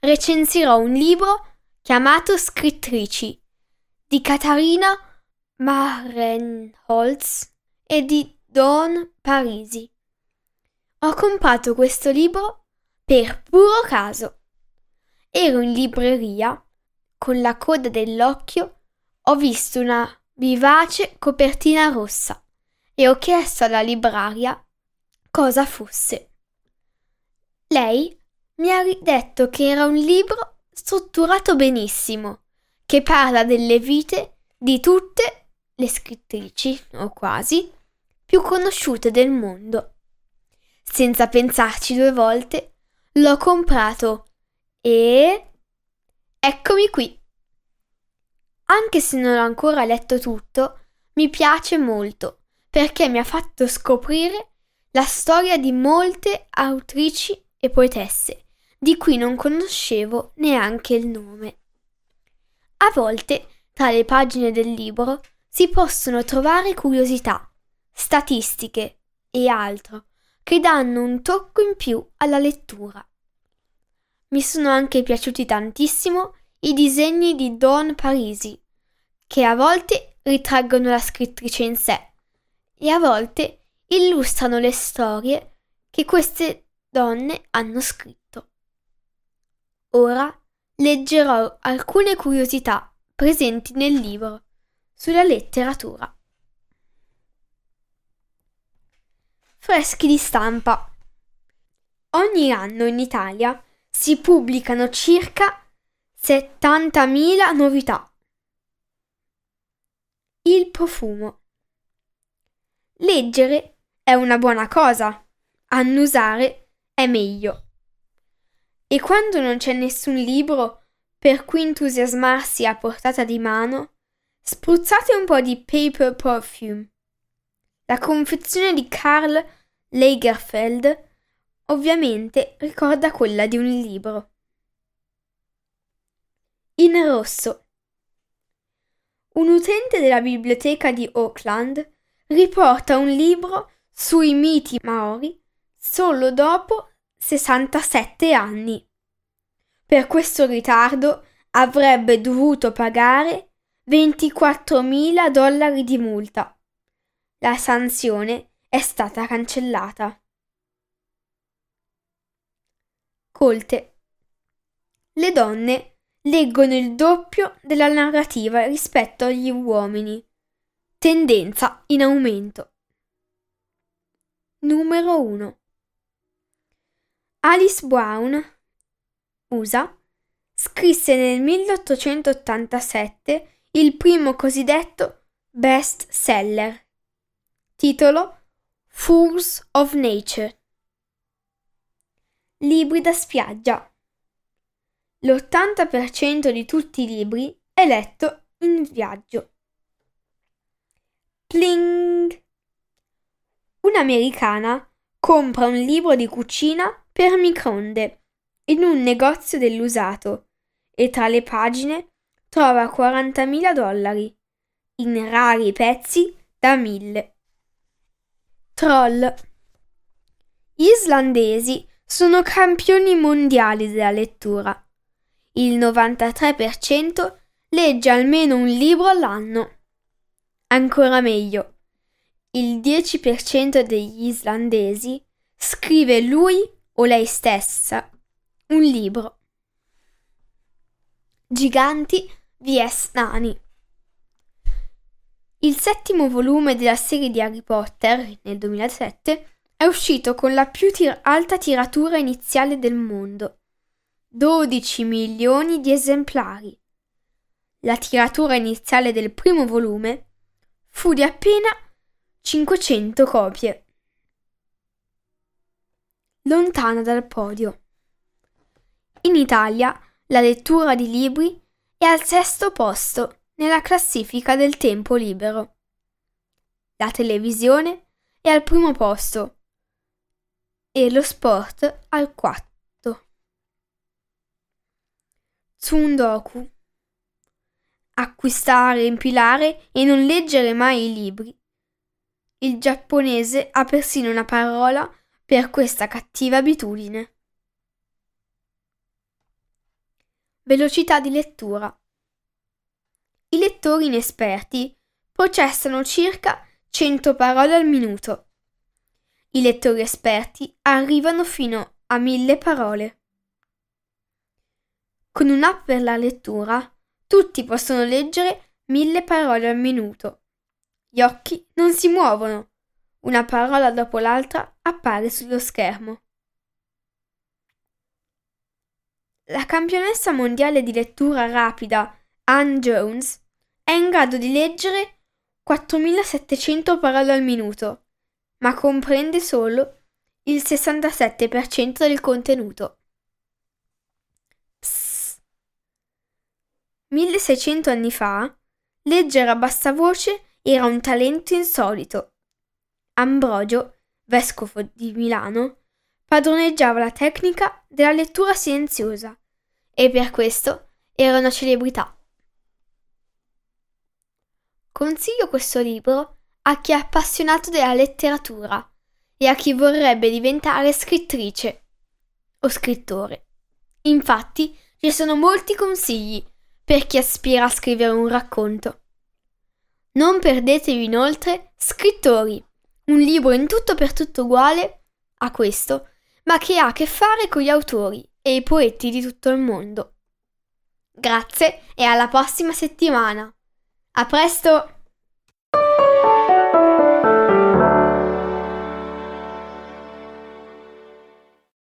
recensirò un libro chiamato Scrittrici di Catarina Marenholz e di Dawn Parisi. Ho comprato questo libro per puro caso. Ero in libreria, con la coda dell'occhio, ho visto una vivace copertina rossa e ho chiesto alla libraria cosa fosse. Lei mi ha detto che era un libro strutturato benissimo, che parla delle vite di tutte le scrittrici, o quasi, più conosciute del mondo. Senza pensarci due volte, l'ho comprato e... eccomi qui. Anche se non ho ancora letto tutto, mi piace molto perché mi ha fatto scoprire la storia di molte autrici e poetesse di cui non conoscevo neanche il nome. A volte, tra le pagine del libro, si possono trovare curiosità, statistiche e altro che danno un tocco in più alla lettura. Mi sono anche piaciuti tantissimo i disegni di Dawn Parisi, che a volte ritraggono la scrittrice in sé e a volte illustrano le storie che queste donne hanno scritto. Ora leggerò alcune curiosità presenti nel libro sulla letteratura. Freschi di stampa. Ogni anno in Italia si pubblicano circa 70.000 novità. Il profumo. Leggere è una buona cosa, annusare è meglio. E quando non c'è nessun libro per cui entusiasmarsi a portata di mano, spruzzate un po' di paper perfume. La confezione di Karl Lagerfeld ovviamente ricorda quella di un libro. In rosso. Un utente della biblioteca di Auckland riporta un libro sui miti maori solo dopo 67 anni. Per questo ritardo avrebbe dovuto pagare 24.000 dollari di multa. La sanzione è stata cancellata. Colte. Le donne leggono il doppio della narrativa rispetto agli uomini. Tendenza in aumento. Numero 1. Alice Brown, USA, scrisse nel 1887 il primo cosiddetto best seller, titolo Fools of Nature. Libri da spiaggia. L'80% di tutti i libri è letto in viaggio. Pling! Un'americana compra un libro di cucina per microonde in un negozio dell'usato e tra le pagine trova 40.000 dollari in rari pezzi da mille. Troll. Gli islandesi sono campioni mondiali della lettura. Il 93% legge almeno un libro all'anno. Ancora meglio, il 10% degli islandesi scrive lui o lei stessa un libro. Giganti vs Nani. Il settimo volume della serie di Harry Potter, nel 2007, è uscito con la più tir- alta tiratura iniziale del mondo, 12 milioni di esemplari. La tiratura iniziale del primo volume fu di appena 500 copie. Lontana dal podio. In Italia la lettura di libri è al sesto posto nella classifica del tempo libero. La televisione è al primo posto e lo sport al quarto. Tsundoku. Acquistare, impilare e non leggere mai i libri. Il giapponese ha persino una parola per questa cattiva abitudine. Velocità di lettura. I lettori inesperti processano circa 100 parole al minuto. I lettori esperti arrivano fino a 1000 parole. Con un'app per la lettura, tutti possono leggere 1000 parole al minuto. Gli occhi non si muovono. Una parola dopo l'altra appare sullo schermo. La campionessa mondiale di lettura rapida Anne Jones è in grado di leggere 4700 parole al minuto, ma comprende solo il 67% del contenuto. Psst. 1600 anni fa, leggere a bassa voce era un talento insolito. Ambrogio, vescovo di Milano, padroneggiava la tecnica della lettura silenziosa e per questo era una celebrità. Consiglio questo libro a chi è appassionato della letteratura e a chi vorrebbe diventare scrittrice o scrittore. Infatti ci sono molti consigli per chi aspira a scrivere un racconto. Non perdetevi inoltre Scrittori, un libro in tutto per tutto uguale a questo, ma che ha a che fare con gli autori e i poeti di tutto il mondo. Grazie e alla prossima settimana. A presto!